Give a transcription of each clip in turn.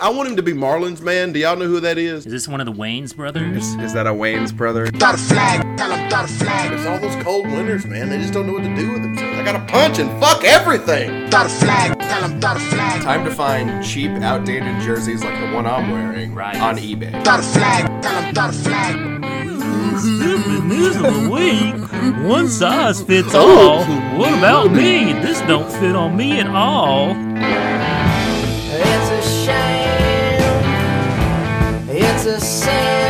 I want him to be Marlins man. Do y'all know who that is? Is this one of the Wayans brothers? Is that a Wayans brother? Throw the flag, tell him throw flag, It's all those cold winters, man. They just don't know what to do with themselves. I gotta punch and fuck everything. throw the flag, tell him throw the flag, Time to find cheap, outdated jerseys like the one I'm wearing Right. on eBay. throw the flag, tell him throw the flag. Stupid news of the week. One size fits oh. all. What about me? This don't fit on me at all. A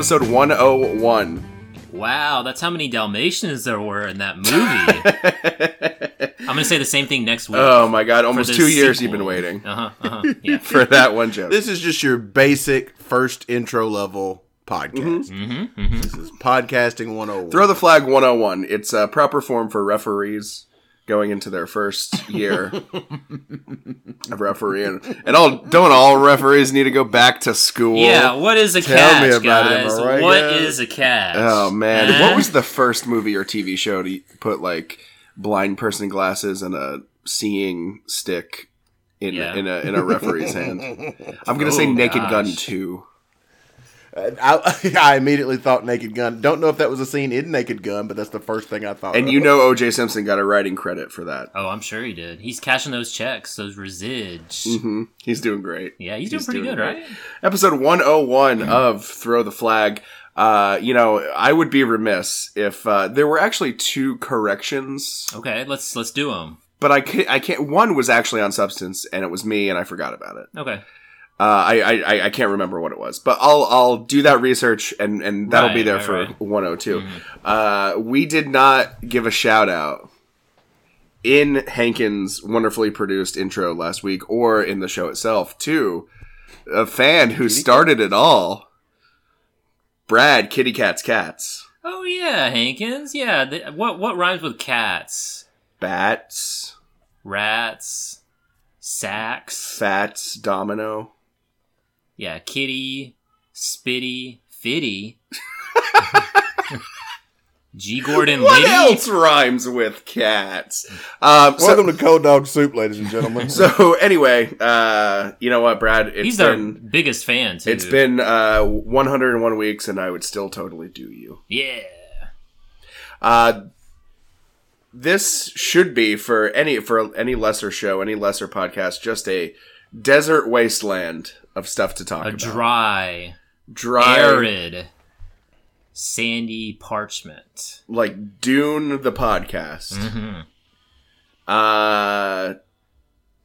Episode 101. Wow, that's how many Dalmatians there were in that movie. I'm gonna say the same thing next week. Oh my god, almost the two years sequel. you've been waiting Uh huh. Uh huh. Yeah. for that one joke. This is just your basic first intro level podcast. mm-hmm, mm-hmm. This is podcasting 101. Throw the flag 101. It's a proper form for referees going into their first year of refereeing. And all don't all referees need to go back to school? Yeah. What is a Tell catch, me about it, guys? right, What guys? is a catch? Oh man, Huh? what was the first movie or TV show to put like blind person glasses and a seeing stick in Yeah. in a in a referee's hand? I'm gonna say Oh, Naked Gun two. I, I immediately thought Naked Gun. Don't know if that was a scene in Naked Gun, but that's the first thing I thought. And of. you know O.J. Simpson got a writing credit for that. Oh, I'm sure he did. He's cashing those checks, those resids. hmm He's doing great. Yeah, he's doing pretty doing good, great. right? Episode 101 of Throw the Flag. Uh, you know, I would be remiss if uh, there were actually two corrections, Okay, let's let's do them. but I can't, I can't. One was actually on substance, and it was me, and I forgot about it. Okay. Uh, I, I I- I can't remember what it was, but I'll I'll do that research, and and that'll be there right, for right. 102. Uh, we did not give a shout out in Hankins' wonderfully produced intro last week, or in the show itself, to a fan who started it all. Brad, Kitty Cat's Cats. Oh yeah, Hankins. Yeah. The, what what rhymes with cats? Bats, Rats. Sacks. Fats, Domino. Yeah. Kitty. Spitty. Fitty. G. Gordon What Liddy. else rhymes with cats? Um, so, Welcome to Cold Dog Soup, ladies and gentlemen. so anyway, uh, you know what, Brad? It's He's our been biggest fan too. it's been uh, 101 weeks, and I would still totally do you. yeah. Uh, this should be for any for any lesser show, any lesser podcast, just a desert wasteland of stuff to talk about. A about. dry, Dry, arid, sandy parchment. like Dune the podcast. hmm Uh,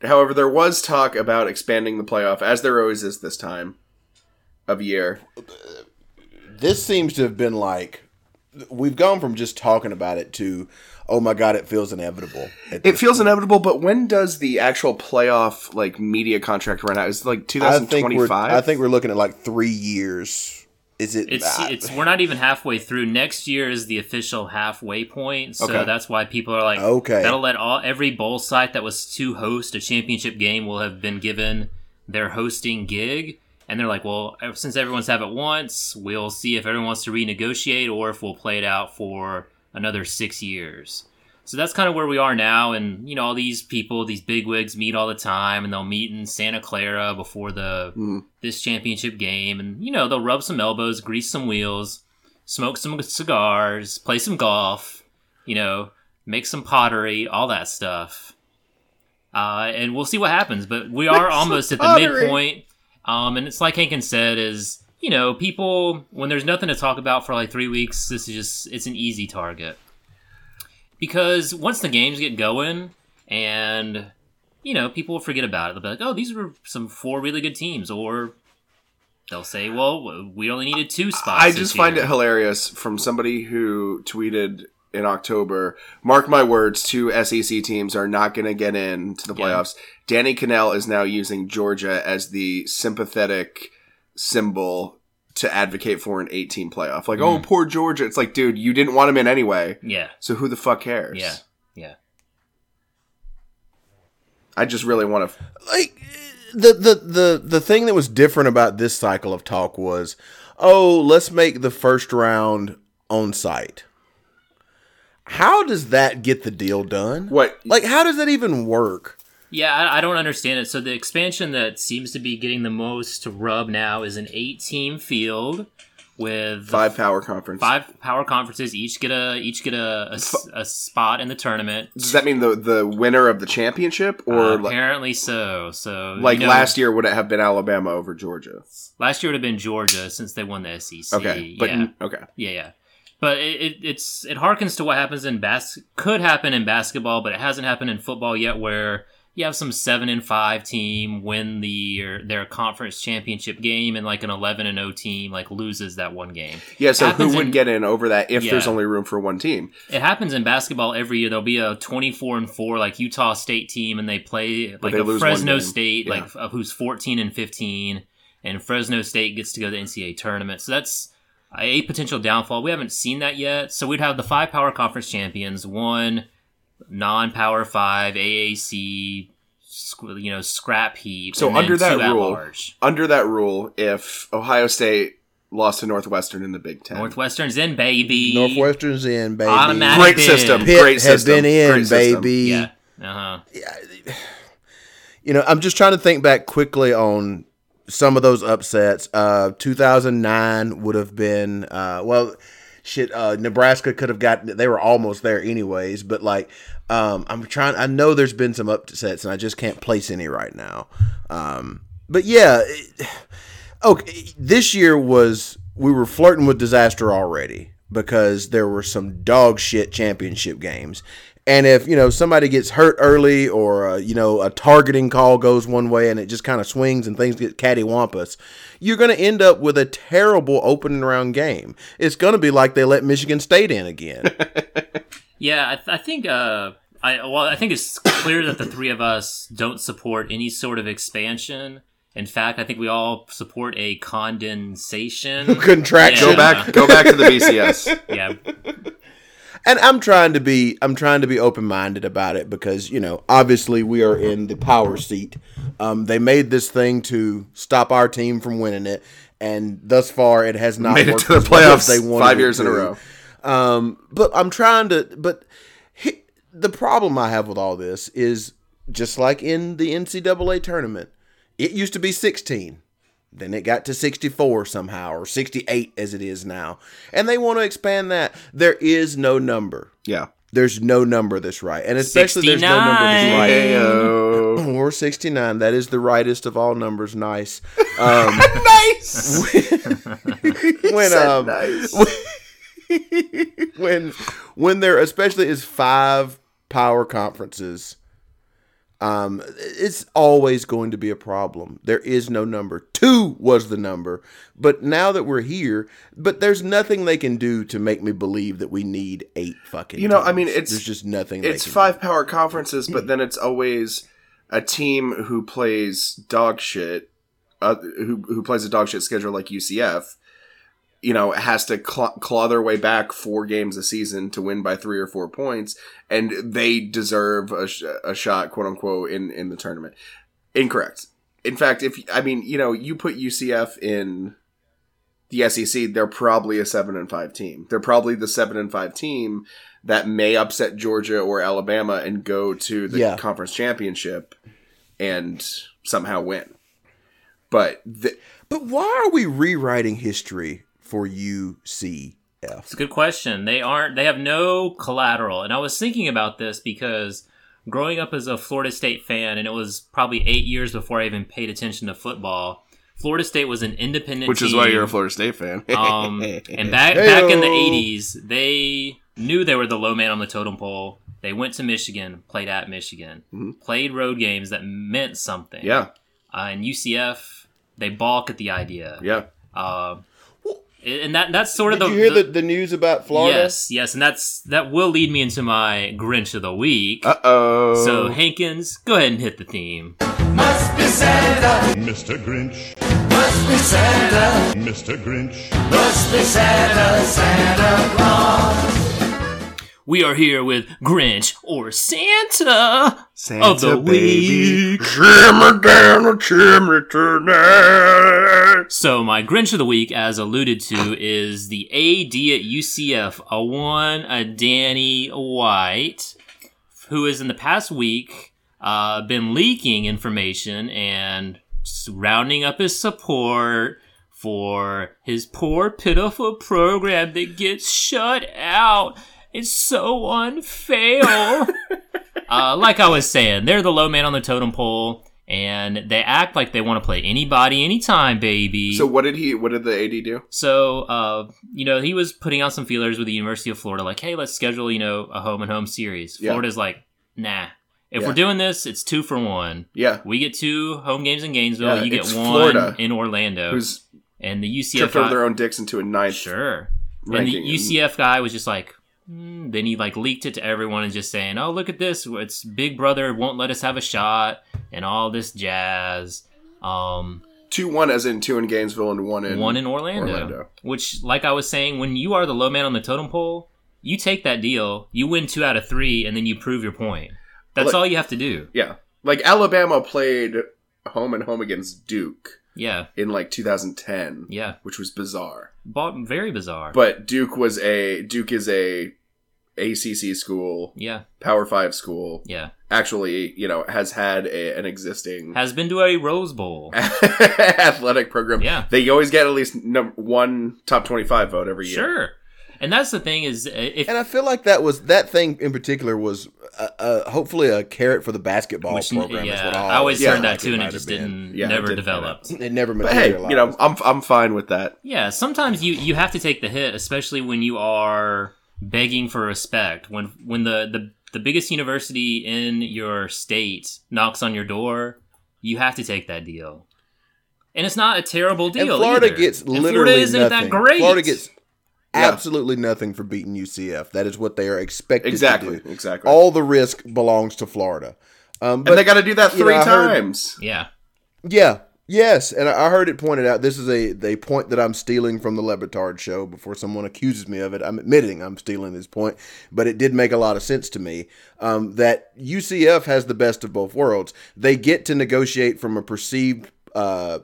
however, there was talk about expanding the playoff, as there always is this time of year. this seems to have been like we've gone from just talking about it to oh my god, it feels inevitable. It this feels inevitable, but when does the actual playoff like media contract run out? Is it like I think we're 2025? I think we're looking at like three years. Is it? It's I- it's we're not even halfway through. Next year is the official halfway point, so Okay. that's why people are like, Okay. that'll let all every bowl site that was to host a championship game will have been given their hosting gig, and they're like, well, since everyone's have it once, we'll see if everyone wants to renegotiate or if we'll play it out for another six years. So that's kind of where we are now, and you know, all these people, these bigwigs meet all the time, and they'll meet in Santa Clara before the Mm. this championship game, and you know, they'll rub some elbows, grease some wheels, smoke some cigars, play some golf, you know, make some pottery, all that stuff. Uh, and we'll see what happens. But we are almost at the pottery. midpoint. Um, and it's like Hankin said, is you know, people when there's nothing to talk about for like three weeks, this is just it's an easy target. Because once the games get going and you know, people will forget about it. They'll be like, "Oh, these were some four really good teams," or they'll say, "Well, we only needed two spots." I just find it hilarious from somebody who tweeted in October, mark my words, two SEC teams are not going to get in to the Yeah. playoffs. Danny Kanell is now using Georgia as the sympathetic symbol to advocate for an 18 playoff. Like, Mm. oh, poor Georgia. It's like, dude, you didn't want him in anyway. Yeah, So who the fuck cares? yeah, yeah. I just really want to. like the the the the thing that was different about this cycle of talk was, oh, let's make the first round on site. How does that get the deal done? What? Like, how does that even work? Yeah, I, I don't understand it. So the expansion that seems to be getting the most rub now is an eight-team field with Five power conference. five power conferences. Each get a each get a, a a spot in the tournament. Does that mean the the winner of the championship, or Uh, like, apparently so. So like you know, last year would it have been Alabama over Georgia? last year would have been Georgia since they won the SEC. Okay, but yeah. okay. Yeah, yeah. But it, it it's it harkens to what happens in bas could happen in basketball, but it hasn't happened in football yet where you have some seven and five team win the their conference championship game and like an eleven and zero team like loses that one game. Yeah, so who would in- get in over that if there's only room for one team? It happens in basketball every year. There'll be a twenty four and four like Utah State team and they play like they a Fresno. State Yeah. like f- who's fourteen and fifteen and Fresno State gets to go to the NCAA tournament. So that's a potential downfall. We haven't seen that yet. So we'd have the five power conference champions, one non-power five AAC, you know, scrap heap. So and then under that two at rule, large. under that rule, if Ohio State lost to Northwestern in the Big Ten, Northwestern's in, baby. Northwestern's in, baby. Automatic. great bid. system, Pitt great had system, been in, great system. baby. Yeah. Uh huh. You know, I'm just trying to think back quickly on some of those upsets. Uh, 2009 would have been, uh, well, shit. Uh, Nebraska could have gotten They were almost there, anyways. But like, um, I'm trying. I know there's been some upsets, and I just can't place any right now. Um, but yeah, it- okay. This year was we were flirting with disaster already because there were some dog shit championship games. And if you know somebody gets hurt early, or uh, you know a targeting call goes one way and it just kind of swings and things get cattywampus, you're going to end up with a terrible opening round game. It's going to be like they let Michigan State in again. Yeah, I, th- I think. Uh, I well, I think it's clear that the three of us don't support any sort of expansion. In fact, I think we all support a condensation. Contraction. go back, go back to the BCS. yeah, and I'm trying to be I'm trying to be open minded about it because you know obviously we are in the power seat. Um, they made this thing to stop our team from winning it, and thus far it has not Made it worked to the as well as playoffs they won five years in a row. Um, but I'm trying to. But he, the problem I have with all this is just like in the NCAA tournament, it used to be 16. Then it got to 64 somehow, or 68 as it is now. And they want to expand that. There is no number. Yeah. There's no number that's right. And especially there's no number that's 69. right. Heyo. Or 69. That is the rightest of all numbers. Nice. Um, nice. when Said um, nice. when when there especially is five power conferences um it's always going to be a problem. There is no number. Two was the number. But now that we're here but there's nothing they can do to make me believe that we need eight fucking You know, I mean, it's- there's just nothing they It's five power conferences, but then it's always a team who plays dog shit, uh, who who plays a dog shit schedule like UCF. You know, has to claw, claw their way back four games a season to win by three or four points, and they deserve a, sh- a shot, quote unquote, in in the tournament. Incorrect. In fact, if I mean, you know, you put UCF in the SEC, they're probably a seven and five team. They're probably the seven and five team that may upset Georgia or Alabama and go to the Yeah. conference championship and somehow win. But the, but why are we rewriting history for UCF It's a good question. They aren't. They have no collateral. And I was thinking about this because growing up as a Florida State fan, and it was probably eight years before I even paid attention to football. Florida State was an independent, which is team. why you're a Florida State fan. Um, and back back in the '80s, they knew they were the low man on the totem pole. They went to Michigan, played at Michigan, played road games that meant something. yeah, Uh, and UCF they balk at the idea. Yeah. Uh, and that that's sort of Did the you hear the- the, the news about Florida? Yes, yes, and that's that will lead me into my Grinch of the week. Uh oh. so Hankins, go ahead and hit the theme. Must be Santa, Mr. Grinch, must be Santa, Mr. Grinch, must be Santa, Santa Claus. We are here with Grinch or Santa, Santa of the baby. week. Shimmer down a chimney tonight. So my Grinch of the week, as alluded to, is the AD at UCF, a one, a Danny White, who has in the past week uh, been leaking information and rounding up his support for his poor, pitiful program that gets shut out. It's so unfair. uh, like I was saying, they're the low man on the totem pole. And they act like they want to play anybody, anytime, baby. So what did he? What did the AD do? So, uh, you know, he was putting out some feelers with the University of Florida, like, hey, let's schedule, you know, a home and home series. Yeah. Florida's like, nah. If Yeah. we're doing this, it's two for one. Yeah. We get two home games in Gainesville. Yeah, you get one Florida. in Orlando. Who's and the UCF tripped over their own dicks into a ninth? sure. And the UCF guy was just like. Then he like leaked it to everyone and just saying, oh, look at this. It's Big Brother won't let us have a shot and all this jazz. Um, Two one, as in two in Gainesville and one in one in Orlando, Orlando. Which, like I was saying, when you are the low man on the totem pole, you take that deal, you win two out of three, and then you prove your point. That's Well, all you have to do. Yeah, like Alabama played home and home against Duke Yeah, in like 2010, yeah. which was bizarre. Ba- very bizarre. But Duke was a Duke is a ACC school, yeah, Power Five school. yeah. Actually, you know, has had a, an existing Has been to a Rose Bowl. athletic program. Yeah. they always get at least num- one top 25 vote every year. Sure. And that's the thing is, uh, if And I feel like that was that thing in particular was uh, uh, hopefully a carrot for the basketball which, program. is yeah, what I always Yeah, heard that like too, and it just been. didn't Yeah, it never didn't developed. It never But hey, you know, I'm I'm fine with that. Yeah, sometimes you you have to take the hit, especially when you are begging for respect. When when the the the biggest university in your state knocks on your door, you have to take that deal. And it's not a terrible and deal. Florida either. gets And literally Florida isn't nothing. that great. Florida gets Yeah. absolutely nothing for beating UCF. That is what they are expected Exactly, to do. exactly. All the risk belongs to Florida. Um, but and they got to do that you know, three heard- times. yeah. Yeah. Yes, and I I heard it pointed out. This is a a point that I'm stealing from the Le Batard show. Before someone accuses me of it, I'm admitting I'm stealing this point, but it did make a lot of sense to me. Um, that UCF has the best of both worlds. They get to negotiate from a perceived uh,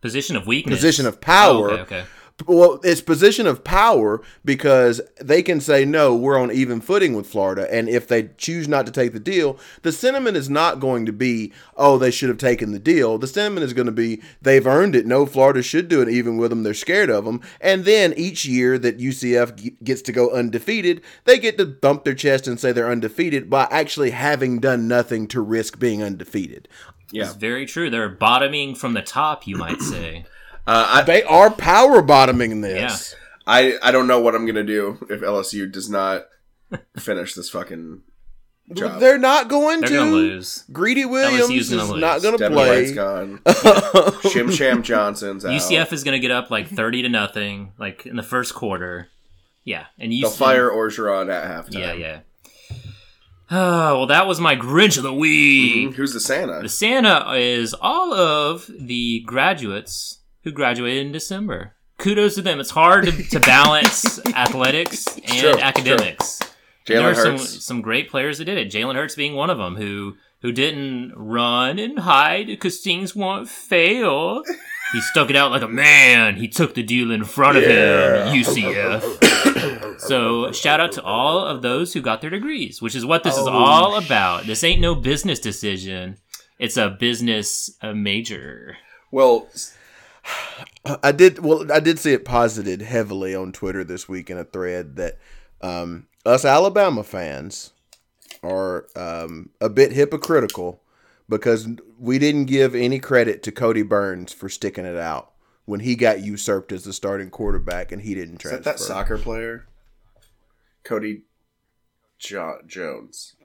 Position of weakness. position of power. Oh, okay, okay. Well, it's position of power because they can say no, we're on even footing with Florida, and if they choose not to take the deal, the sentiment is not going to be, oh, they should have taken the deal. The sentiment is going to be they've earned it. No, Florida should do it even with them. They're scared of them, and then each year that UCF g- gets to go undefeated, they get to thump their chest and say they're undefeated by actually having done nothing to risk being undefeated. Yeah, It's very true. They're bottoming from the top, you might say. Uh, I, They are power bottoming this. I I don't know what I'm gonna do if LSU does not finish this fucking job. They're not going They're to gonna lose. Greedy Williams LSU's is gonna lose. not going to Devin play. White's gone. Shim Sham Johnson's out. UCF is gonna get up like thirty to nothing, like in the first quarter. Yeah, and They'll UCF. fire Orgeron at halftime. Yeah, yeah. Oh, well, that was my Grinch of the week. Mhm. Who's the Santa? The Santa is all of the graduates who graduated in December. Kudos to them. It's hard to, to balance athletics and true, academics. there Jalen are some some great players that did it. Jalen Hurts being one of them, who who didn't run and hide because things won't fail. He stuck it out like a man. He took the deal in front of him. UCF. so shout out to all of those who got their degrees, which is what this is Oh, all about. This ain't no business decision. It's a business major. Well, I did well. I did see it posited heavily on Twitter this week in a thread that um, us Alabama fans are um, a bit hypocritical because we didn't give any credit to Kodi Burns for sticking it out when he got usurped as the starting quarterback and he didn't is transfer. that that soccer player? Cody jo- Jones.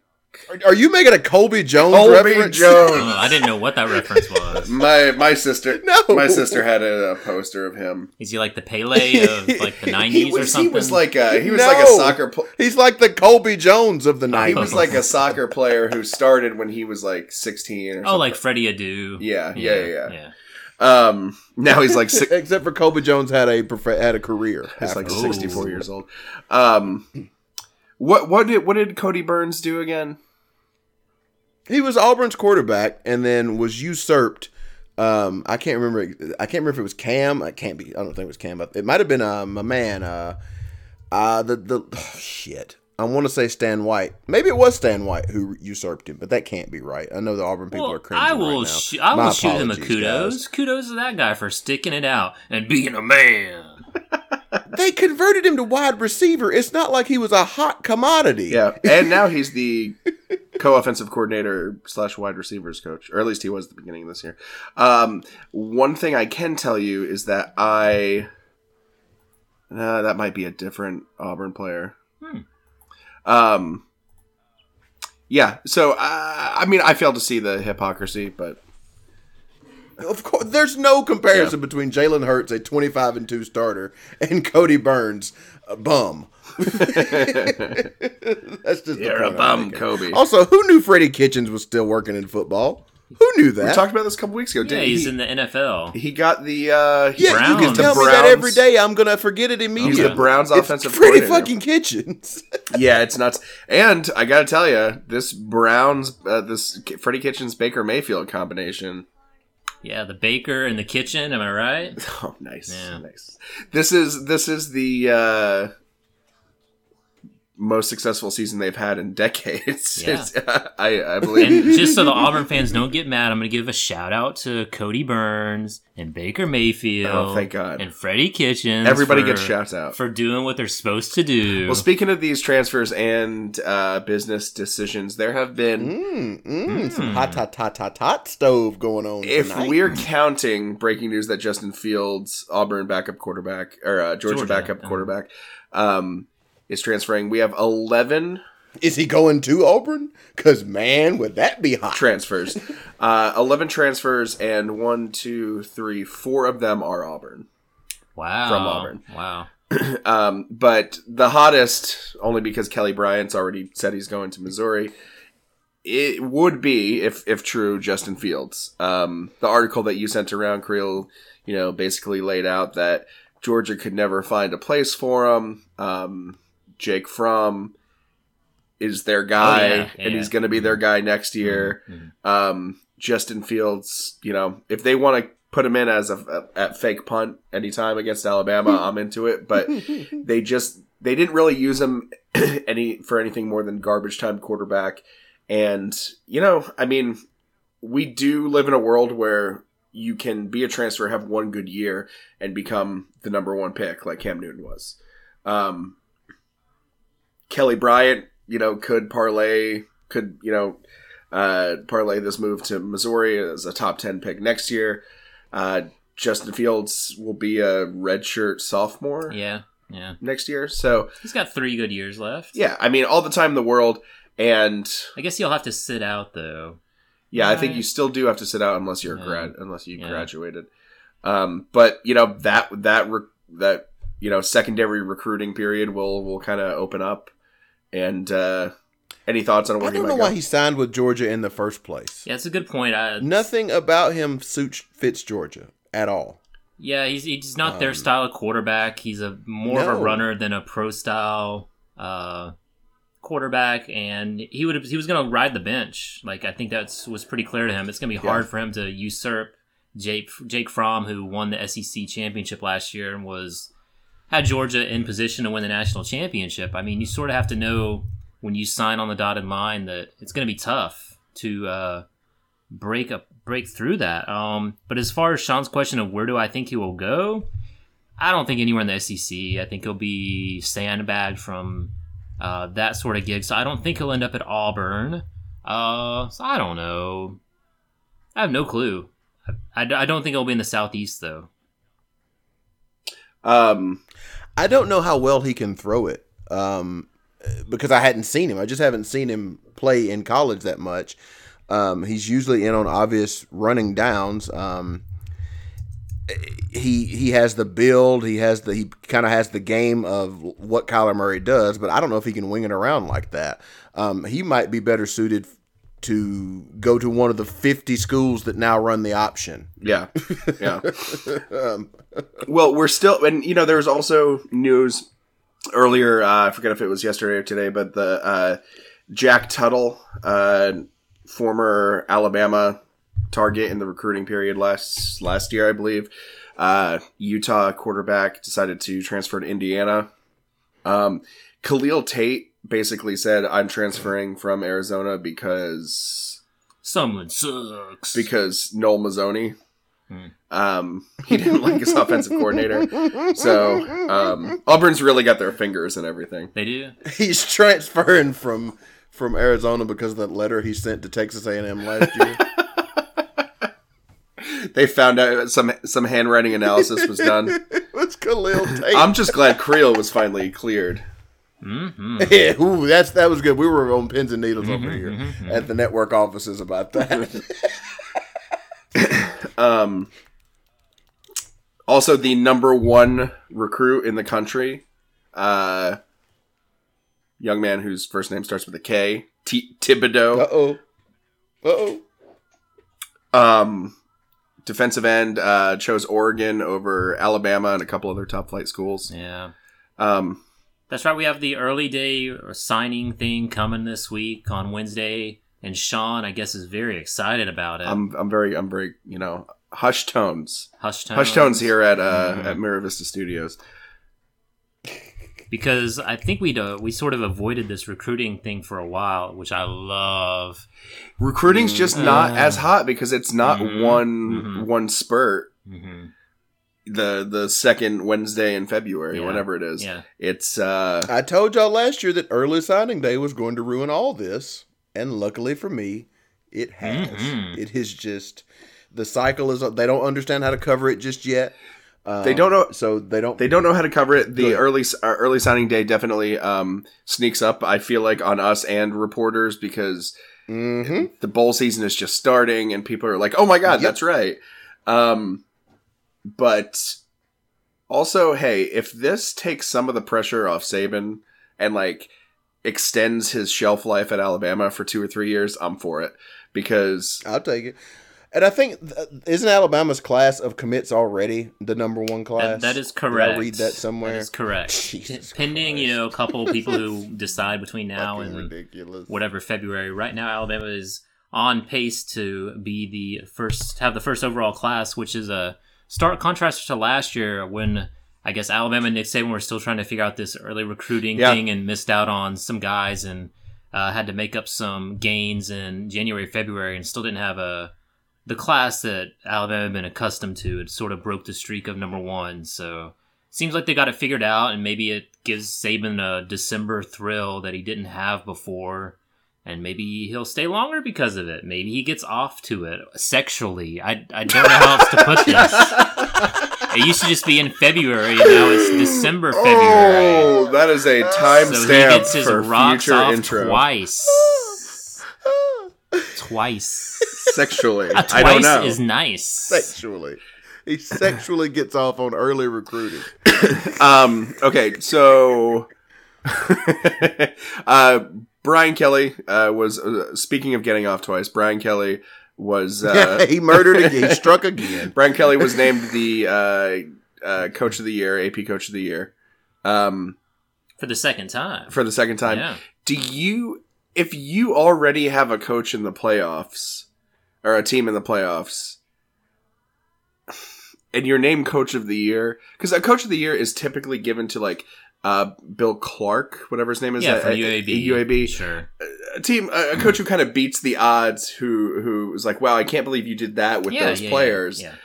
Are, are you making a Cobi Jones Colby reference? Jones. Oh, I didn't know what that reference was. My my sister, No. my sister had a, a poster of him. Is he like the Pele of like the nineties or something? he was like a he was like a soccer. Pl- He's like the Cobi Jones of the nineties. he was like a soccer player who started when he was like sixteen. Or something. oh, like Freddy Adu. Yeah, yeah, yeah, yeah. um. Now he's like six, Except for Cobi Jones had a prof- had a career. he's like sixty four years old. Um. What what did what did Kodi Burns do again? He was Auburn's quarterback and then was usurped. Um, I can't remember. I can't remember if it was Cam. I can't be. I don't think it was Cam. It might have been um, a man. Uh, uh, the the oh, shit. I want to say Stan White. Maybe it was Stan White who usurped him, but that can't be right. I know the Auburn people are Well, cringing I will. right now. sh- I will shoot him a kudos. guys. Kudos to that guy for sticking it out and being a man. They converted him to wide receiver. It's not like he was a hot commodity. Yeah, and now he's the co-offensive coordinator slash wide receivers coach, or at least he was at the beginning of this year. Um, one thing I can tell you is that I uh, that might be a different Auburn player. Um, yeah. So uh, I mean, I failed to see the hypocrisy, but Of course, there's no comparison between Jalen Hurts, a 25 and two starter, and Kodi Burns, a bum. That's just You're the a bum, making. Kobe. Also, who knew Freddie Kitchens was still working in football? Who knew that? we talked about this a couple weeks ago. Yeah, Didn't he's he? in the NFL. he got the uh, he- yeah, you can tell The me that every day. I'm gonna forget it immediately. He's the Browns It's offensive Freddie fucking Kitchens. Yeah, it's nuts. And I got to tell you, this Browns, uh, this Freddie Kitchens Baker Mayfield combination. Yeah, the baker in the kitchen. Am I right? Oh, nice, Yeah. nice. This is this is the uh, most successful season they've had in decades. Yeah. I I believe. And just so the Auburn fans don't get mad, I'm going to give a shout out to Kodi Burns and Baker Mayfield. Oh, thank God. And Freddie Kitchens. Everybody for- gets shouts out. for doing what they're supposed to do. well, speaking of these transfers and uh, business decisions, there have been. mm, mm, Some hot, hot, hot, hot, hot stove going on. If tonight. we're counting breaking news that Justin Fields, Auburn backup quarterback or uh, Georgia, Georgia, backup uh-huh. quarterback, um, is transferring, we have eleven is he going to Auburn? Because man, would that be hot? transfers. uh, 11 transfers, and one, two, three, four of them are Auburn. wow. from Auburn. Wow. Um, but the hottest, only because Kelly Bryant's already said he's going to Missouri, it would be, if, if true, Justin Fields. Um, the article that you sent around, Creel, you know, basically laid out that Georgia could never find a place for him. Um, Jake Fromm is their guy, Oh, yeah, and yeah. Mm-hmm. he's going to be their guy next year. Um, Justin Fields, you know, if they want to put him in as a, at fake punt anytime against Alabama, I'm into it. But they just they didn't really use him any for anything more than garbage time quarterback. And you know, I mean, we do live in a world where you can be a transfer, have one good year, and become the number one pick like Cam Newton was. Um, Kelly Bryant, you know, could parlay, could you know, uh, parlay this move to Missouri as a top ten pick next year. Uh, Justin Fields will be a redshirt sophomore Yeah. Yeah. next year, so He's got three good years left. yeah, I mean, all the time in the world, and I guess you'll have to sit out though. yeah, I think you still do have to sit out unless you're Yeah. grad, unless you Yeah. graduated. Um, but you know that that re- that you know secondary recruiting period will will kind of open up. And uh, any thoughts on where I don't might know go? why he signed with Georgia in the first place. Yeah, it's a good point. I, Nothing about him suits fits Georgia at all. Yeah, he's he's not their style of quarterback. He's a more of Um, a runner than a pro style uh, quarterback, and he would he was going to ride the bench. Like I think that was pretty clear to him. It's going to be hard for him to usurp Jake Jake Fromm, who won the SEC championship last year and was had Georgia in position to win the national championship. I mean, you sort of have to know when you sign on the dotted line that it's going to be tough to uh, break up break through that. Um, but as far as Sean's question of where do I think he will go, I don't think anywhere in the SEC. I think he'll be sandbagged from uh, that sort of gig. So I don't think he'll end up at Auburn. Uh, so I don't know. I have no clue. I, I, I don't think he'll be in the Southeast though. Um, I don't know how well he can throw it. Um, because I hadn't seen him. I just haven't seen him play in college that much. Um, he's usually in on obvious running downs. Um, he he has the build. He has the he kind of has the game of what Kyler Murray does, but I don't know if he can wing it around like that. Um, he might be better suited to go to one of the 50 schools that now run the option. Yeah, yeah. well, we're still, and you know, there's also news earlier. Uh, I forget if it was yesterday or today, but the uh, Jack Tuttle, uh, former Alabama target in the recruiting period last last year, I believe. Uh, Utah quarterback decided to transfer to Indiana. Um, Khalil Tate basically said, "I'm transferring from Arizona because Someone sucks. because Noel Mazzone. Um, he didn't like his offensive coordinator, so um, Auburn's really got their fingers and everything. they do. He's transferring from from Arizona because of that letter he sent to Texas A&M last year. They found out some some handwriting analysis was done. What's Khalil Tate? I'm just glad Creel was finally cleared. yeah, ooh, that's that was good. We were on pins and needles over here at the network offices about that. Um, also, the number one recruit in the country, uh, young man whose first name starts with a K, T- Thibodeaux. uh oh, uh oh. Um, defensive end uh, chose Oregon over Alabama and a couple other top flight schools. Yeah. Um, That's right. We have the early day signing thing coming this week on Wednesday, and Sean, I guess, is very excited about it. I'm I'm very I'm very you know hush tones, Hush tones. hush tones here at uh, at Mira Vista Studios. because I think we uh, we sort of avoided this recruiting thing for a while, which I love. Recruiting's just not as hot because it's not Mhm. one Mhm. one spurt. The the second Wednesday in February, Yeah. whenever it is, Yeah. it's uh, I told y'all last year that early signing day was going to ruin all this, and luckily for me, it has. Mhm. It is just the cycle is. They don't understand how to cover it just yet. Um, They don't know- so they don't. they don't know how to cover it. The Good. early uh, early signing day definitely um, sneaks up. I feel like on us and reporters because hmm the bowl season is just starting and people are like, "Oh my god, Yep. that's right." Um, but also, hey, if this takes some of the pressure off Saban and like extends his shelf life at Alabama for two or three years, I'm for it because I'll take it. And I think isn't Alabama's class of commits already the number one class? That, that is Did correct. I read that somewhere. That is correct. Jesus Pending, you know, a couple people who decide between now Fucking and ridiculous. whatever February. Right now, Alabama is on pace to be the first, have the first overall class, which is a stark contrast to last year when I guess Alabama and Nick Saban were still trying to figure out this early recruiting Yeah. thing and missed out on some guys and uh, had to make up some gains in January, February, and still didn't have a the class that Alabama had been accustomed to. It sort of broke the streak of number one. So seems like they got it figured out, and maybe it gives Saban a December thrill that he didn't have before. And maybe he'll stay longer because of it. Maybe he gets off to it sexually. I, I don't know how else to put this. It used to just be in February, and now it's December, February. Oh, that is a time so he timestamp gets his for rocks future off intro. twice. Twice. Sexually, Uh, I don't twice know. is nice. sexually. He sexually gets off on early recruiting. Um, okay, so uh, Brian Kelly uh, was uh, speaking of getting off twice. Brian Kelly was uh, he murdered again. He struck again. Brian Kelly was named the uh, uh, coach of the year, AP coach of the year, um, For the second time. for the second time. Yeah. Do you, if you already have a coach in the playoffs or a team in the playoffs, and you're named coach of the year, because a coach of the year is typically given to like uh, Bill Clark, whatever his name is, Yeah, at- at- UAB. UAB, Sure. a team, a, a coach who kind of beats the odds, who who was like, "Wow, I can't believe you did that with Yeah, those yeah, players." Yeah.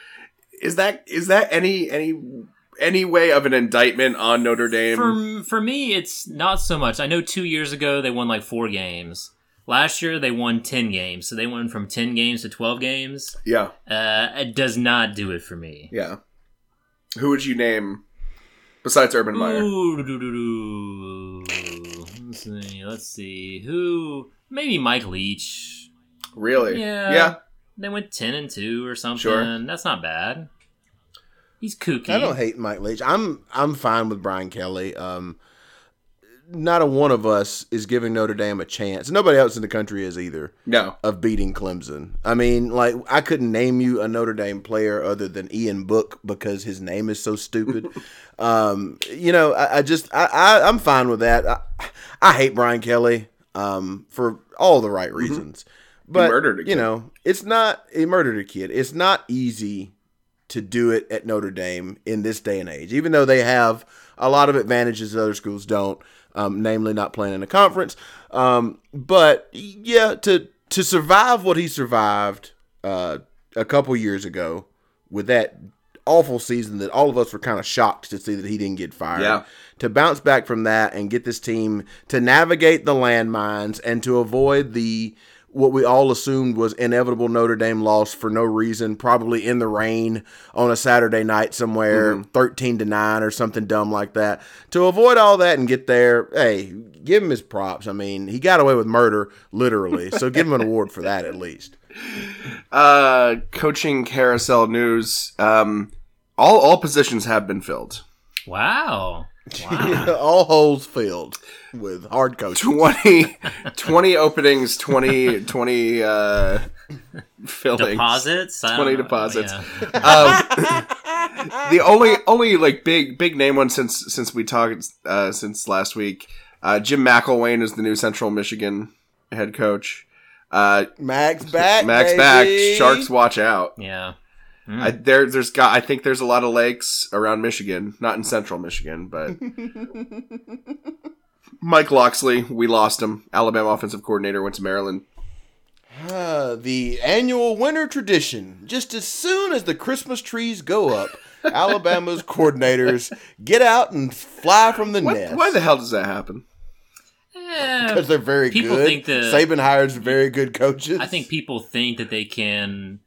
Is that is that any any any way of an indictment on Notre Dame? For, for me, it's not so much. I know two years ago they won like four games. Last year they won 10 games. So they went from 10 games to 12 games. yeah, Uh, it does not do it for me. yeah. Who would you name besides Urban Meyer? Ooh. Let's see. Let's see. Who? Maybe Mike Leach. Really? Yeah. Yeah. They went ten and two or something. Sure. That's not bad. He's kooky. I don't hate Mike Leach. I'm I'm fine with Brian Kelly. Um, not a one of us is giving Notre Dame a chance. Nobody else in the country is either No. of beating Clemson. I mean, like I couldn't name you a Notre Dame player other than Ian Book because his name is so stupid. um, you know, I, I just I, I I'm fine with that. I, I hate Brian Kelly um, for all the right reasons. But murdered a you know, it's not he murdered a kid. It's not easy to do it at Notre Dame in this day and age, even though they have a lot of advantages that other schools don't, um, namely not playing in a conference. Um, but yeah, to to survive what he survived uh, a couple years ago with that awful season that all of us were kind of shocked to see that he didn't get fired. Yeah. To bounce back from that and get this team to navigate the landmines and to avoid the what we all assumed was inevitable Notre Dame loss for no reason, probably in the rain on a Saturday night somewhere, 13 to 9 or something dumb like that. To avoid all that and get there, hey, give him his props. I mean, he got away with murder, literally. So give him an award for that at least. Uh, coaching carousel news. Um, all all positions have been filled. Wow. Wow. all holes filled with hard coaching. 20, 20 openings, 20, 20 uh, fillings. deposits. 20 deposits. Yeah. Um, the only only like big big name one since since we talked uh, since last week. Uh, Jim McElwain is the new Central Michigan head coach. Uh, Max back. Max baby. back. Sharks watch out. Yeah. I, there, there's got. I think there's a lot of lakes around Michigan, not in Central Michigan, but Mike Locksley, we lost him. Alabama offensive coordinator went to Maryland. Ah, the annual winter tradition. Just as soon as the Christmas trees go up, Alabama's coordinators get out and fly from the What, nest. why the hell does that happen? Eh, Because they're very People good. think that- Saban hires very good coaches. I think people think that they can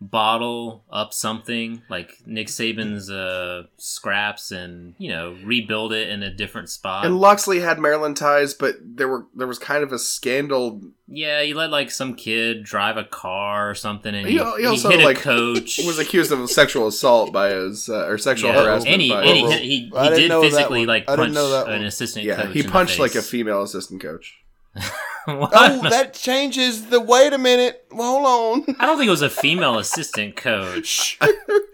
bottle up something like Nick Saban's uh, scraps and you know rebuild it in a different spot. And Locksley had Maryland ties, but there were there was kind of a scandal. yeah, you let like some kid drive a car or something, and He- he, he he also, hit like, a coach. Was accused of sexual assault by his uh, or sexual yeah, harassment. and he, by and he, his- he, he didn't did know that physically like punch an assistant yeah, coach. he in the punched like a female assistant coach. What? oh, that changes the. Wait a minute. Hold on. I don't think it was a female assistant coach.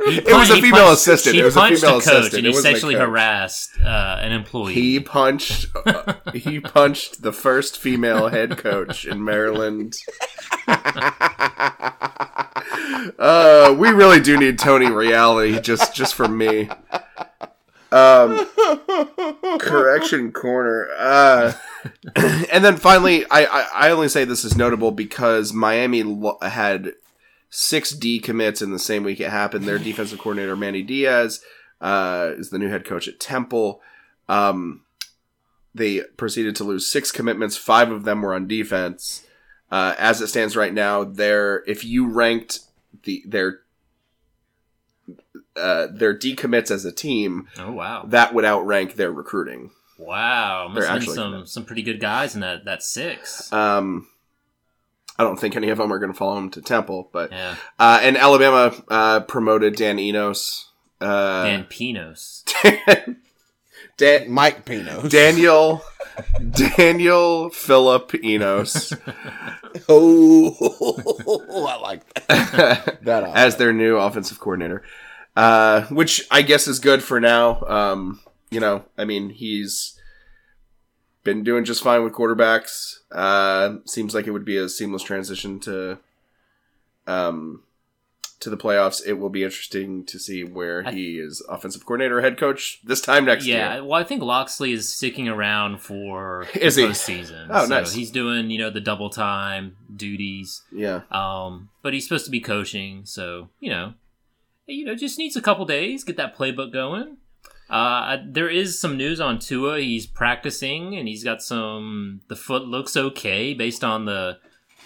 It was a female punched- assistant. He It was a punched female a coach assistant. and It he sexually harassed uh, an employee. He punched. Uh, he punched the first female head coach in Maryland. uh, we really do need Tony reality just just for me. Um, correction corner. Uh, and then finally, I, I I only say this is notable because Miami lo- had six D commits in the same week it happened. Their defensive coordinator Manny Diaz uh, is the new head coach at Temple. Um, they proceeded to lose six commitments. Five of them were on defense. Uh, as it stands right now, they're if you ranked the their uh, their decommits as a team, oh wow, that would outrank their recruiting. Wow! Must They're have been some commit. some pretty good guys in that that six. Um, I don't think any of them are going to follow him to Temple, but yeah, uh, and Alabama uh, promoted Dan Enos. Uh, Dan Pinos. Dan, Mike Pino. Daniel Daniel Philip Enos Oh, I like that. that as their new offensive coordinator, uh, which I guess is good for now. Um, you know, I mean, he's been doing just fine with quarterbacks. Uh, seems like it would be a seamless transition to um, to the playoffs. It will be interesting to see where I- he is offensive coordinator, or head coach this time next Yeah, year. Yeah, well, I think Locksley is sticking around for Is the he? postseason. Oh, so nice. He's doing you know the double time duties. Yeah, Um, but he's supposed to be coaching, so you know, you know, just needs a couple days get that playbook going. Uh, there is some news on Tua. He's practicing, and he's got some. The foot looks okay based on the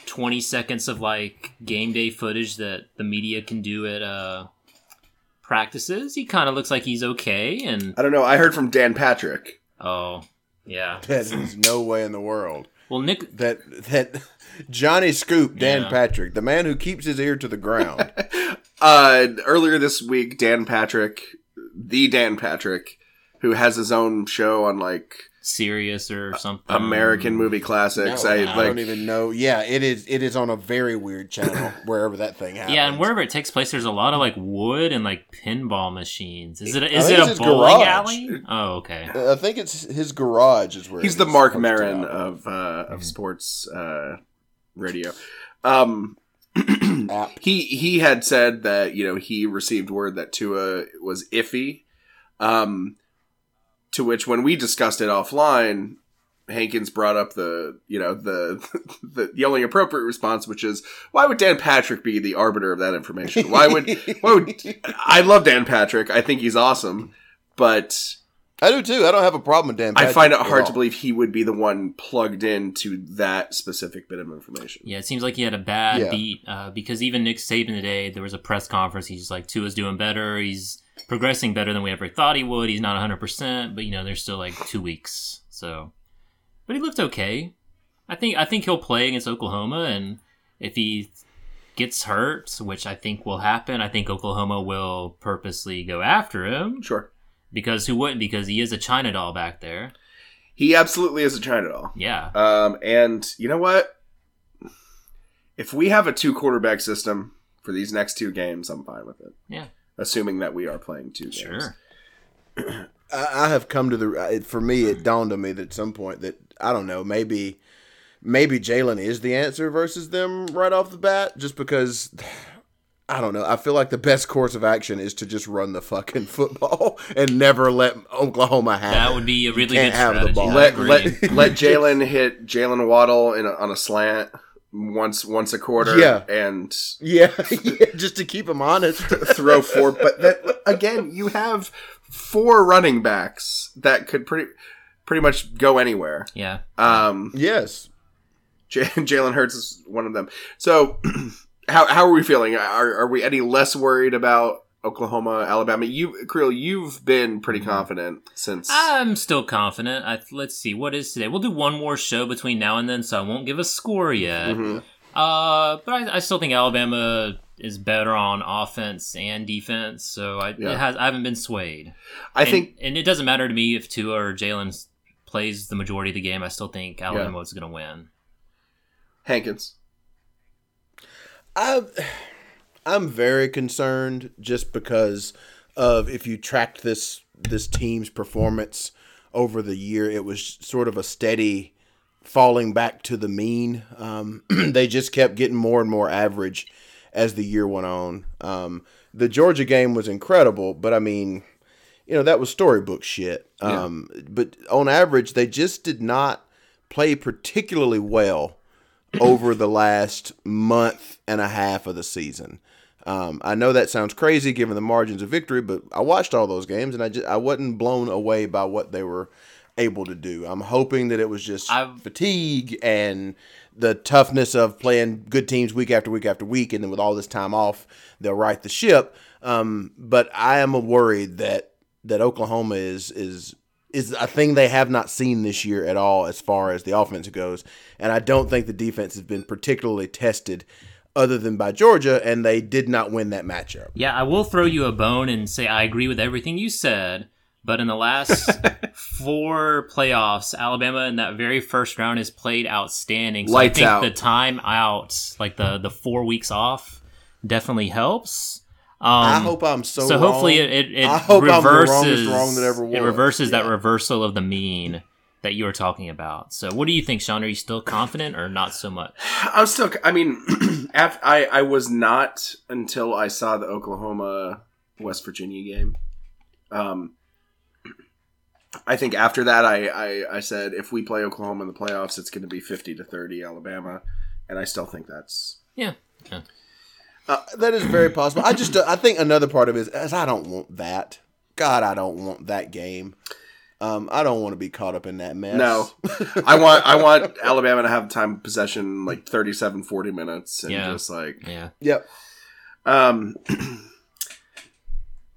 twenty seconds of like game day footage that the media can do at uh, practices. He kind of looks like he's okay, and I don't know. I heard from Dan Patrick. oh, Yeah. That is no way in the world. Well, Nick. That that Johnny Scoop, Dan Yeah. Patrick, the man who keeps his ear to the ground. Uh, earlier this week, Dan Patrick, the Dan Patrick, who has his own show on like Sirius or something. American movie classics. No, I I like. don't even know. Yeah, it is. It is on a very weird channel wherever that thing happens. Yeah, and wherever it takes place, there's a lot of like wood and like pinball machines. Is it? I Is think it a his bowling garage. alley? Oh, okay. I think it's his garage is where He's it the is Mark hooked Maron up. of uh, of sports uh, radio. Um, App. he he had said that you know he received word that Tua was iffy. Um, to which when we discussed it offline, Hankins brought up the you know the, the the only appropriate response, which is why would Dan Patrick be the arbiter of that information? Why would why would I love Dan Patrick? I think he's awesome, but I do too. I don't have a problem with Dan. I find it hard to believe he would be the one plugged into that specific bit of information. Yeah, it seems like he had a bad Yeah. beat uh, because even Nick Saban today, there was a press conference. He's like, Tua's doing better. He's progressing better than we ever thought he would. He's not 100%, but you know, there's still like two weeks. So, but he looked okay. I think I think he'll play against Oklahoma, and if he gets hurt, which I think will happen, I think Oklahoma will purposely go after him Sure, because who wouldn't? Because he is a China doll back there. he absolutely is a China doll. Yeah, Um, and you know what? If we have a two quarterback system for these next two games, I'm fine with it. yeah, Assuming that we are playing two games. sure. I, I have come to the. For me, it dawned on me that at some point that I don't know. Maybe, maybe Jalen is the answer versus them right off the bat, just because. I don't know. I feel like the best course of action is to just run the fucking football and never let Oklahoma have That would be a really can't good have the ball. Let let let Jalen hit Jaylen Waddle in a, on a slant once once a quarter. Yeah. and Yeah, yeah, just to keep him honest. throw four. But that, again, you have four running backs that could pretty pretty much go anywhere. yeah. Um, yes. J- Jalen Hurts is one of them. So, how how are we feeling? Are are we any less worried about Oklahoma, Alabama? You, Creel, you've been pretty confident since. I'm still confident. I, let's see, what is today? We'll do one more show between now and then, so I won't give a score yet. Mhm. Uh, but I, I still think Alabama is better on offense and defense, so I, Yeah. it has, I haven't been swayed. I And- think and it doesn't matter to me if Tua or Jalen plays the majority of the game. I still think Alabama is going to win. Hankins. I, I'm very concerned just because of if you tracked this this team's performance over the year, it was sort of a steady falling back to the mean. Um, they just kept getting more and more average as the year went on. Um, the Georgia game was incredible, but I mean, you know, that was storybook shit. Um, But on average, they just did not play particularly well over the last month and a half of the season. Um, I know that sounds crazy given the margins of victory, but I watched all those games and I just I wasn't blown away by what they were able to do. I'm hoping that it was just I've- fatigue and the toughness of playing good teams week after week after week, and then with all this time off, they'll right the ship. Um, but I am worried that that Oklahoma is is is a thing they have not seen this year at all as far as the offense goes, and I don't think the defense has been particularly tested, other than by Georgia, and they did not win that matchup. Yeah, I will throw you a bone and say I agree with everything you said. But in the last four playoffs, Alabama in that very first round has played outstanding. So Lights I think out. the time out, like the the four weeks off, definitely helps. Um, I hope I'm so. so hopefully wrong. it, it, it I hope I'm the reverses wrong that ever it was. reverses that reversal of the mean that you were talking about. So what do you think, Sean? Are you still confident or not so much? I'm still. I mean, af I I was not until I saw the Oklahoma West Virginia game. Um, I think after that, I, I I said if we play Oklahoma in the playoffs, it's going to be fifty to thirty Alabama, and I still think that's Yeah. That is very possible. I just I think another part of it is, is I don't want that. God, I don't want that game. Um, I don't want to be caught up in that mess. no. I want I want Alabama to have time of possession like 37, 40 minutes, and Yeah. just like Yeah. Yep. Um,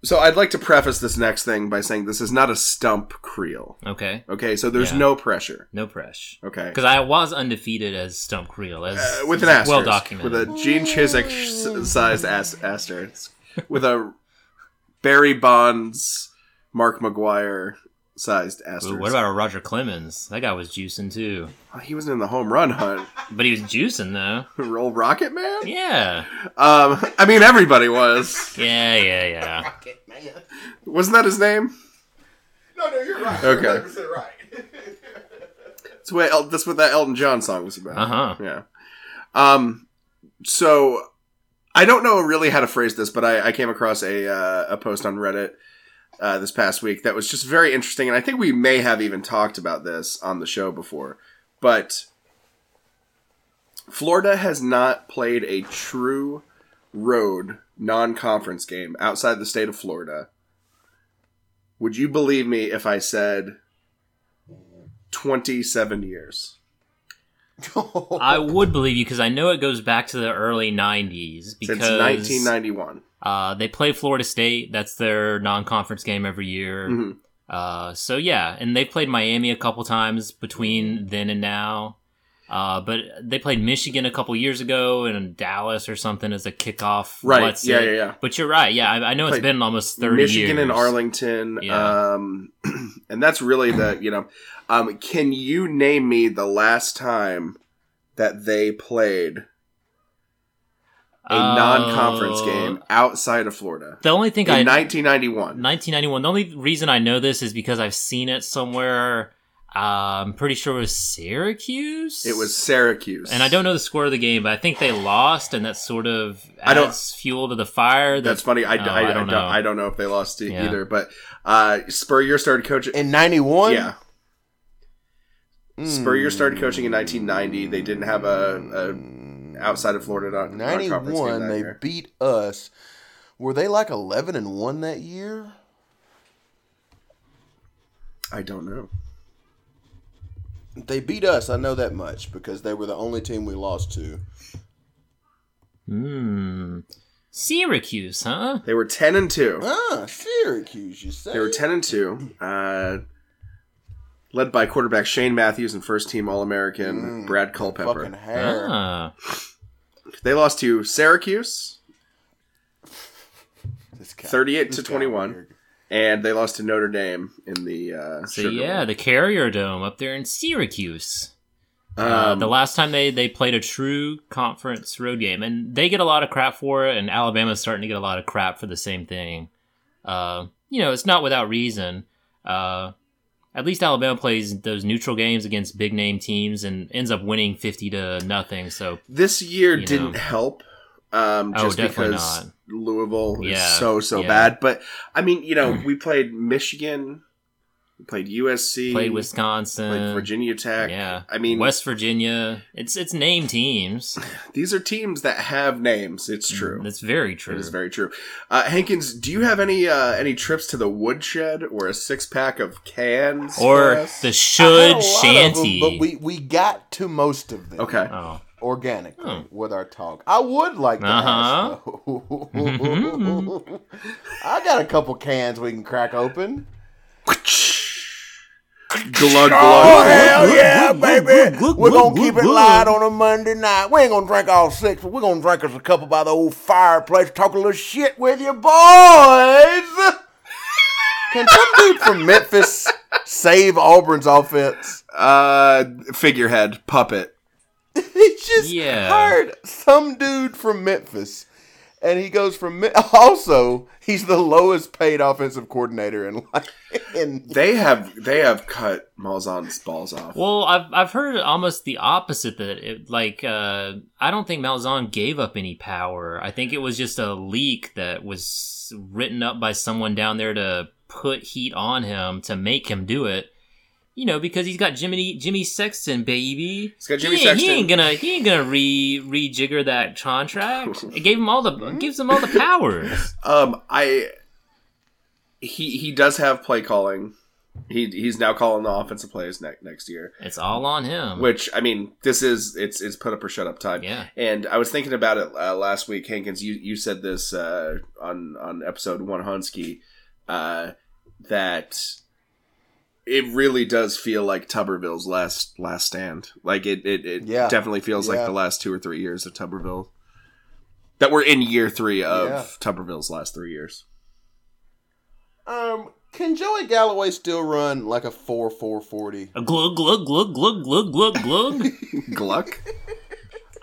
So I'd like to preface this next thing by saying this is not a stump creel. Okay, Okay, so there's Yeah. no pressure. no pressure. Okay, Because I was undefeated as Stump Creel, as uh, with an asterisk, well documented. with a Gene Chiswick sized as- asterisk, with a Barry Bonds, Mark McGwire sized asterisk. Ooh, what about a Roger Clemens? That guy was juicing too, Oh, he wasn't in the home run hunt. but he was juicing though. Roll Rocket Man. Yeah, Um, I mean everybody was. yeah, yeah, yeah. Rocket Man. Wasn't that his name? No, no, you're right. Okay. You're 100% right. That's what El- that's what that Elton John song was about. Uh huh. Yeah. Um. So I don't know really how to phrase this, but I, I came across a uh, a post on Reddit uh, this past week that was just very interesting, and I think we may have even talked about this on the show before. But Florida has not played a true road non-conference game outside the state of Florida. Would you believe me if I said twenty-seven years? I would believe you because I know it goes back to the early '90s because Since 1991. Uh, they play Florida State. That's their non-conference game every year. Mhm. Uh, so yeah, and they've played Miami a couple times between then and now. Uh, but they played Michigan a couple years ago and Dallas or something as a kickoff. Right. Yeah, yeah, yeah. But you're right. Yeah, I, I know it's Played been almost thirty Michigan years. and Arlington. Yeah. Um, and that's really the, you know, um, can you name me the last time that they played a Uh, non-conference game outside of Florida? The only thing I. In I 1991. 1991. The only reason I know this is because I've seen it somewhere. Uh, I'm pretty sure it was Syracuse. It was Syracuse. And I don't know the score of the game, but I think they lost, and that's sort of I don't- fuel to the fire. that- That's funny. I, Oh, I, I, I don't don't know. I don't know if they lost to Yeah. either, but uh, Spurrier started coaching. In 91? yeah. Spurrier started coaching in 1990. They didn't have a, a outside of Florida non- 91, they year. beat us. Were they like 11 and 1 that year? I don't know. They beat us, I know that much, because they were the only team we lost to. Hmm. Syracuse, huh? They were 10 and 2. Ah, Syracuse, you say? They were 10 and 2. Uh, led by quarterback Shane Matthews and first team All American Brad Culpepper. Fucking hair. Ah. They lost to Syracuse 38 this to 21. weird. and they lost to Notre Dame in the uh, So Sugar yeah, Bowl. the Carrier Dome up there in Syracuse. Uh, Um, the last time they, they played a true conference road game, and they get a lot of crap for it, and Alabama's starting to get a lot of crap for the same thing. Uh, you know, it's not without reason. Uh, at least Alabama plays those neutral games against big name teams and ends up winning fifty to nothing. So this year didn't know. help. Um, Oh, just definitely because not. Louisville is Yeah, so so yeah. bad. But I mean, you know, we played Michigan, played USC, played Wisconsin, played Virginia Tech. yeah. I mean, West Virginia. It's it's name teams. these are teams that have names. It's true. That's very true. It is very true. Uh, Hankins, do you have any uh, any trips to the woodshed or a six pack of cans? for or us? the I should shanty. them, but we, we got to most of them. okay. oh. Organically Oh. with our talk. I would like to Uh-huh. ask, though. I got a couple cans we can crack open. Glug glug. Oh, hell yeah, baby. We're going to keep it light on a Monday night. We ain't going to drink all six, but we're going to drink us a couple by the old fireplace, talk a little shit with you boys. Can some dude from Memphis save Auburn's offense? Uh, figurehead puppet. He just Yeah. hired some dude from Memphis. And he goes from also he's the lowest paid offensive coordinator in like in They have they have cut Malzahn's balls off. Well, I've I've heard almost the opposite that it, like uh, I don't think Malzahn gave up any power. I think it was just a leak that was written up by someone down there to put heat on him to make him do it. You know, because he's got Jimmy Jimmy Sexton, baby. He's got Jimmy he, ain't- He ain't gonna he ain't gonna re rejigger that contract. It gave him all the gives him all the powers. Um, I he he does have play calling He he's now calling the offensive plays ne- next year. It's all on him. Which I mean, this is it's it's put up or shut up time. Yeah. And I was thinking about it uh, last week, Hankins. You you said this uh, on on episode one, Hunsky, uh, that it really does feel like Tuberville's last last stand. Like it it, it Yeah. definitely feels Yeah. like the last two or three years of Tuberville. That we're in year three of Yeah. Tuberville's last three years. Um, can Joey Galloway still run like a four four forty? A glug glug glug glug glug glug glug. Gluck.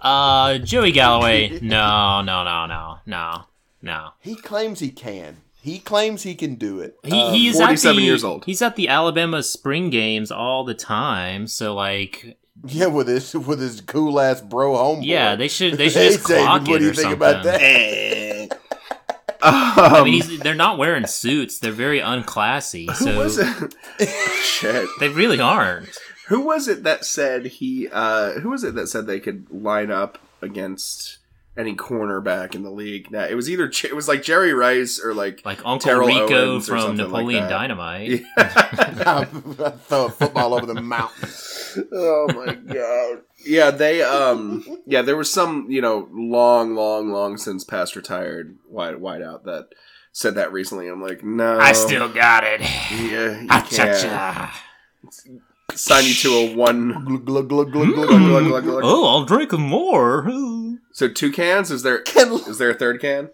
uh, Joey Galloway. No, no, no, no, no, no. He claims he can. He claims he can do it. He, Um, he's 47 the, years old. He's at the Alabama spring games all the time. So like, yeah, with his with his cool ass bro homeboy. yeah, they should they should Hey, just David, clock what it do you think something. about that? Eh. I um, mean, he's, they're not wearing suits. They're very unclassy. who was it? Shit. they really aren't. Who was it that said he? uh Who was it that said they could line up against any cornerback in the league? Now it was either it was like Jerry Rice or like Like Uncle Terrell Rico Owens from something like Napoleon. Dynamite. I throw a football over the mountain. oh my god. Yeah, they um yeah, there was some, you know, long, long, long since past retired wide wide out that said that recently. I'm like, no I still got it. yeah, you can't sign you to a one glug. Oh, I'll drink more. Ooh. So two cans? Is there Can- is there a third can?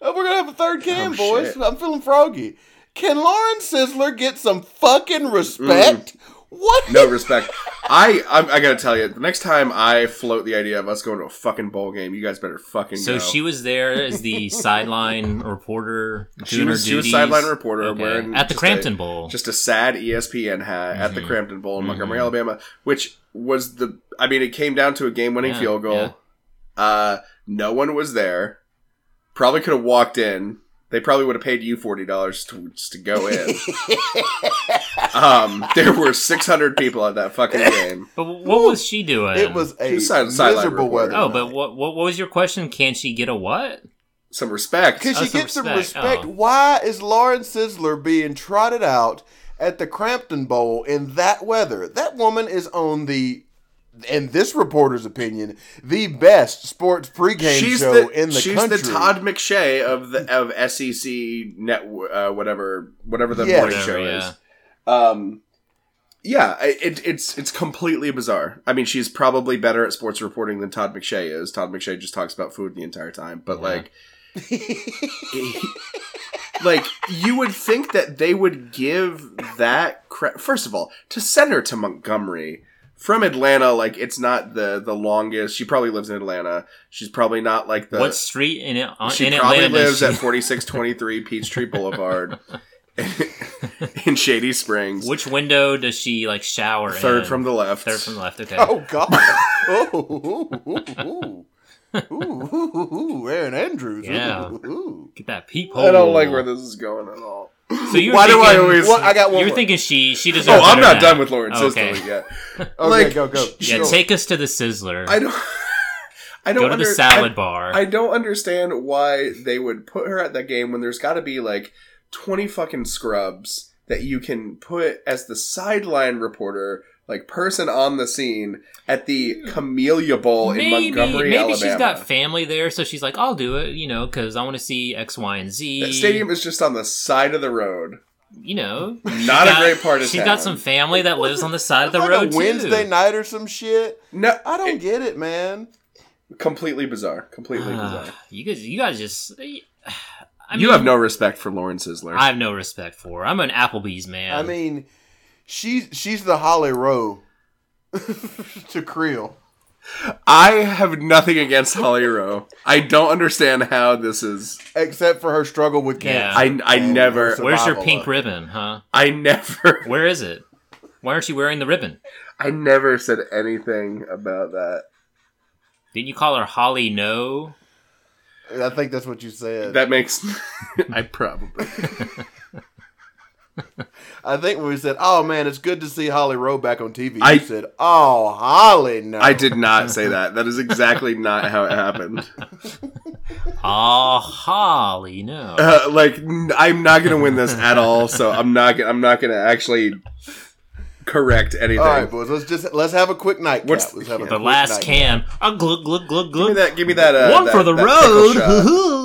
Oh, we're gonna have a third can, Oh, boys. shit. I'm feeling froggy. Can Lauren Sisler get some fucking respect? What? Mm. No respect. I, I I gotta tell you, the next time I float the idea of us going to a fucking bowl game, you guys better fucking So go. she was there as the sideline reporter. She doing her was- she was duties? sideline reporter Okay. wearing at the just Cramton a- Bowl. just a sad ESPN hat at the Mhm. Cramton Bowl in Montgomery, Mhm. Alabama, which was the. I mean, it came down to a game-winning Yeah, field goal. yeah. Uh, no one was there. Probably could have walked in. They probably would have paid you forty dollars to just to go in. um, there were six hundred people at that fucking game. but what was she doing? It was a She was side- miserable weather. Oh, but what, what what was your question? Can she get a what? Some respect. Can Oh, she some get some respect. respect? Oh. Why is Lauren Sisler being trotted out at the Cramton Bowl in that weather? That woman is on the, in this reporter's opinion, the best sports pregame she's show the in the she's country. the Todd McShay of the of SEC net uh, whatever whatever the Yeah. morning Whatever, show yeah. is. Um, yeah, it, it's it's completely bizarre. I mean, she's probably better at sports reporting than Todd McShay is. Todd McShay just talks about food the entire time, but Yeah. like. like you would think that they would give that cre- first of all to send her to Montgomery from Atlanta like it's not the the longest she probably lives in Atlanta she's probably not like the what street in it? On, she in probably Atlanta? lives she- at 4623 Peachtree Boulevard in Shady Springs Which window does she like shower third in? from the left third from the left. Okay. Oh God! oh, ooh, ooh, ooh. Ooh, ooh, ooh, ooh, Erin Andrews. Yeah. ooh, ooh. Get that peephole. I don't like where this is going at all So you're why do I always What? I got one. You're more. thinking she she oh, deserves. oh I'm not than done with Lauren Okay. Sisler yet Okay, like, go go. Yeah, go. take us to the Sizzler. I don't I don't Go to the salad I- bar. I don't understand why they would put her at that game when there's got to be like 20 fucking scrubs that you can put as the sideline reporter, like person on the scene at the Camellia Bowl in maybe Montgomery, maybe Alabama. she's got family there, so she's like, I'll do it, you know, because I want to see X, Y, and Z. that stadium is just on the side of the road. you know, Not a great part of She's town. got some family that lives on the side of the like road a Wednesday too. night or some shit. No, I don't get it, man. completely bizarre. Completely bizarre. Ah, you guys, you guys just. I you have no respect for Lauren Sisler. I have no respect for. her. I'm an Applebee's man. I mean, she's she's the Holly Rowe to Creel. I have nothing against Holly Rowe. I don't understand how this is. except for her struggle with cancer. Yeah. I I never. Where's your pink ribbon, huh? I never. Where is it? Why aren't you wearing the ribbon? I never said anything about that. Didn't you call her Holly No? I think that's what you said. That makes. I probably. I think when we said, "Oh man, it's good to see Holly Rowe back on TV," I- you said, "Oh, Holly, no." I did not say that. That is exactly not how it happened. Oh, Holly, no. Uh, like n- I'm not gonna win this at all, so I'm not. Gonna, I'm not gonna actually correct anything. All right, boys. Let's just let's have a quick nightcap. What's- let's have a the quick last nightcap. can. Oh, glug, glug, glug, give me glug. that. Give me that. Uh, One that- for the that pickle shot. road.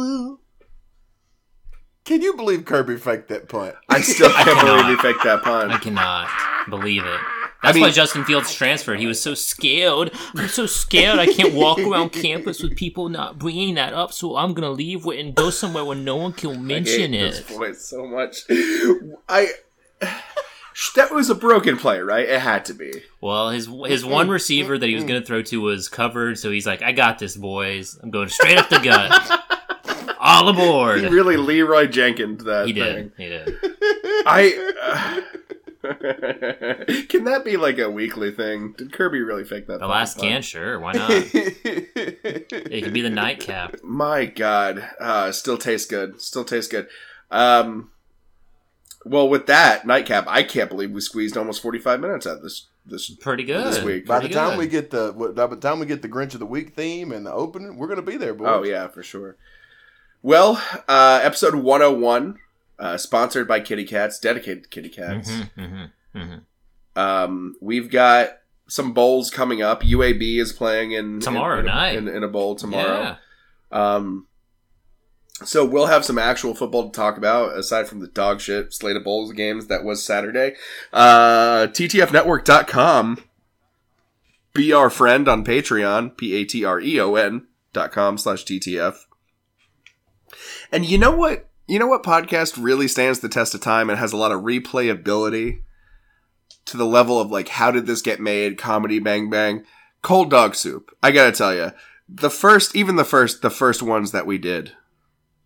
Can you believe Kirby faked that punt? I still can't cannot. believe he faked that punt. I cannot believe it. That's mean- why Justin Fields transferred. He was so scared. I'm so scared. I can't walk around campus with people not bringing that up. So I'm gonna leave and go somewhere where no one can I hate mention this it. so much. I. That was a broken play, right? It had to be. Well, his his one receiver that he was gonna throw to was covered, so he's like, "I got this, boys. I'm going straight up the gut. All aboard." He really Leeroy Jenkins that He thing. did. He did. I. uh, can that be like a weekly thing? Did Kirby really fake that? The last punt? can, sure. Why not? It could be the nightcap. My God, uh, still tastes good. Still tastes good. Um, well, with that nightcap, I can't believe we squeezed almost forty-five minutes out of this. This Pretty good. This week. By the Pretty time good. we get the by the time we get the Grinch of the Week theme and the opening, we're gonna be there, boys. oh yeah, for sure. Well, uh, episode one hundred one, uh, sponsored by Kitty Cats, dedicated to Kitty Cats. Mm-hmm, mm-hmm, mm-hmm. Um, we've got some bowls coming up. UAB is playing in Tomorrow in, in a- night. in, in a bowl tomorrow. Yeah. Um, so we'll have some actual football to talk about aside from the dog shit slate of bowls games that was Saturday. Uh, TTFnetwork.com. Be our friend on Patreon, P A T R E O N dot com slash TTF. And you know what? You know what podcast really stands the test of time and has a lot of replayability to the level of like, how did this get made? Comedy Bang Bang. Cold Dog Soup. I gotta tell you, the first, even the first, the first ones that we did,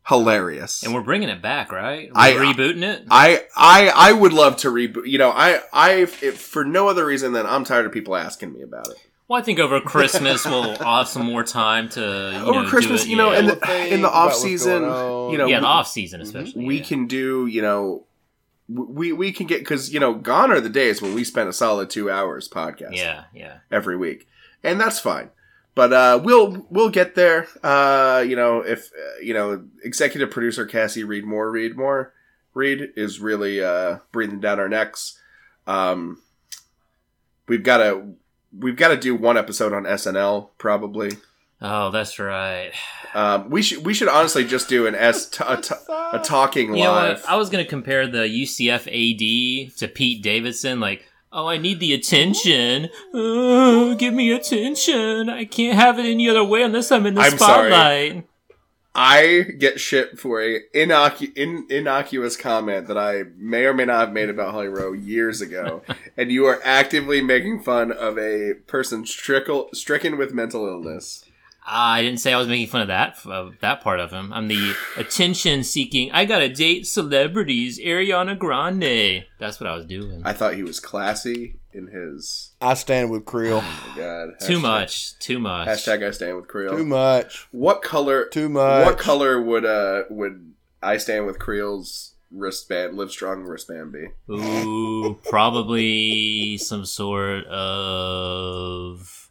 hilarious. And we're bringing it back, right? We're I- uh, rebooting it. I, I, I would love to reboot. You know, I, I, if, for no other reason than I'm tired of people asking me about it. Well, I think over Christmas we'll have some more time to you Over know, Christmas, do it, you know, yeah. in the think in the off season, you know, yeah, the off season especially. we yeah. can do, you know, we we can get because you know, gone are the days when we spent a solid two hours podcast. Yeah, yeah. every week, and that's fine. But uh, we'll we'll get there. Uh, you know, if uh, you know, executive producer Cassie Reed Moore, Reed Moore, Reed is really uh, breathing down our necks. Um, we've got to we've got to do one episode on SNL probably. Oh, that's right. Um, we should we should honestly just do an S t- a, t- a talking You know live. what? I was gonna compare the UCF AD to Pete Davidson. Like, oh, I need the attention. Oh, give me attention. I can't have it any other way unless I'm in the I'm sorry. I get shit for a innocu- in- innocuous comment that I may or may not have made about Holly Rowe years ago, and you are actively making fun of a person strickle- stricken with mental illness. I didn't say I was making fun of that of that part of him. I'm the attention seeking. I gotta date celebrities. Ariana Grande. That's what I was doing. I thought he was classy in his. I stand with Creel. Oh my God, Too much. Too much. Hashtag I stand with Creel. Too much. What color? Too much. What color would uh would I stand with Creel's wristband, Live Strong wristband be? Ooh, probably some sort of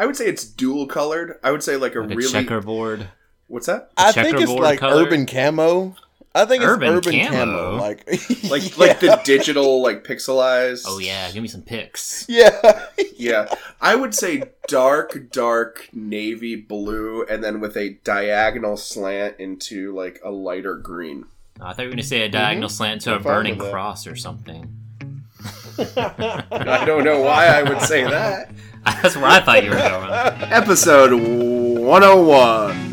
I would say it's dual colored. I would say like a like a really checkerboard. what's that? I think it's checkerboard like color? urban camo. I think it's Urban urban camo? camo. Like Like yeah. like the digital like pixelized. Oh yeah, give me some pics. yeah. Yeah. I would say dark dark navy blue and then with a diagonal slant into like a lighter green. Oh, I thought you were gonna say a mm-hmm. diagonal slant to a I'm fine burning cross or something. I don't know why I would say that. That's where I thought you were going. Episode 101. Here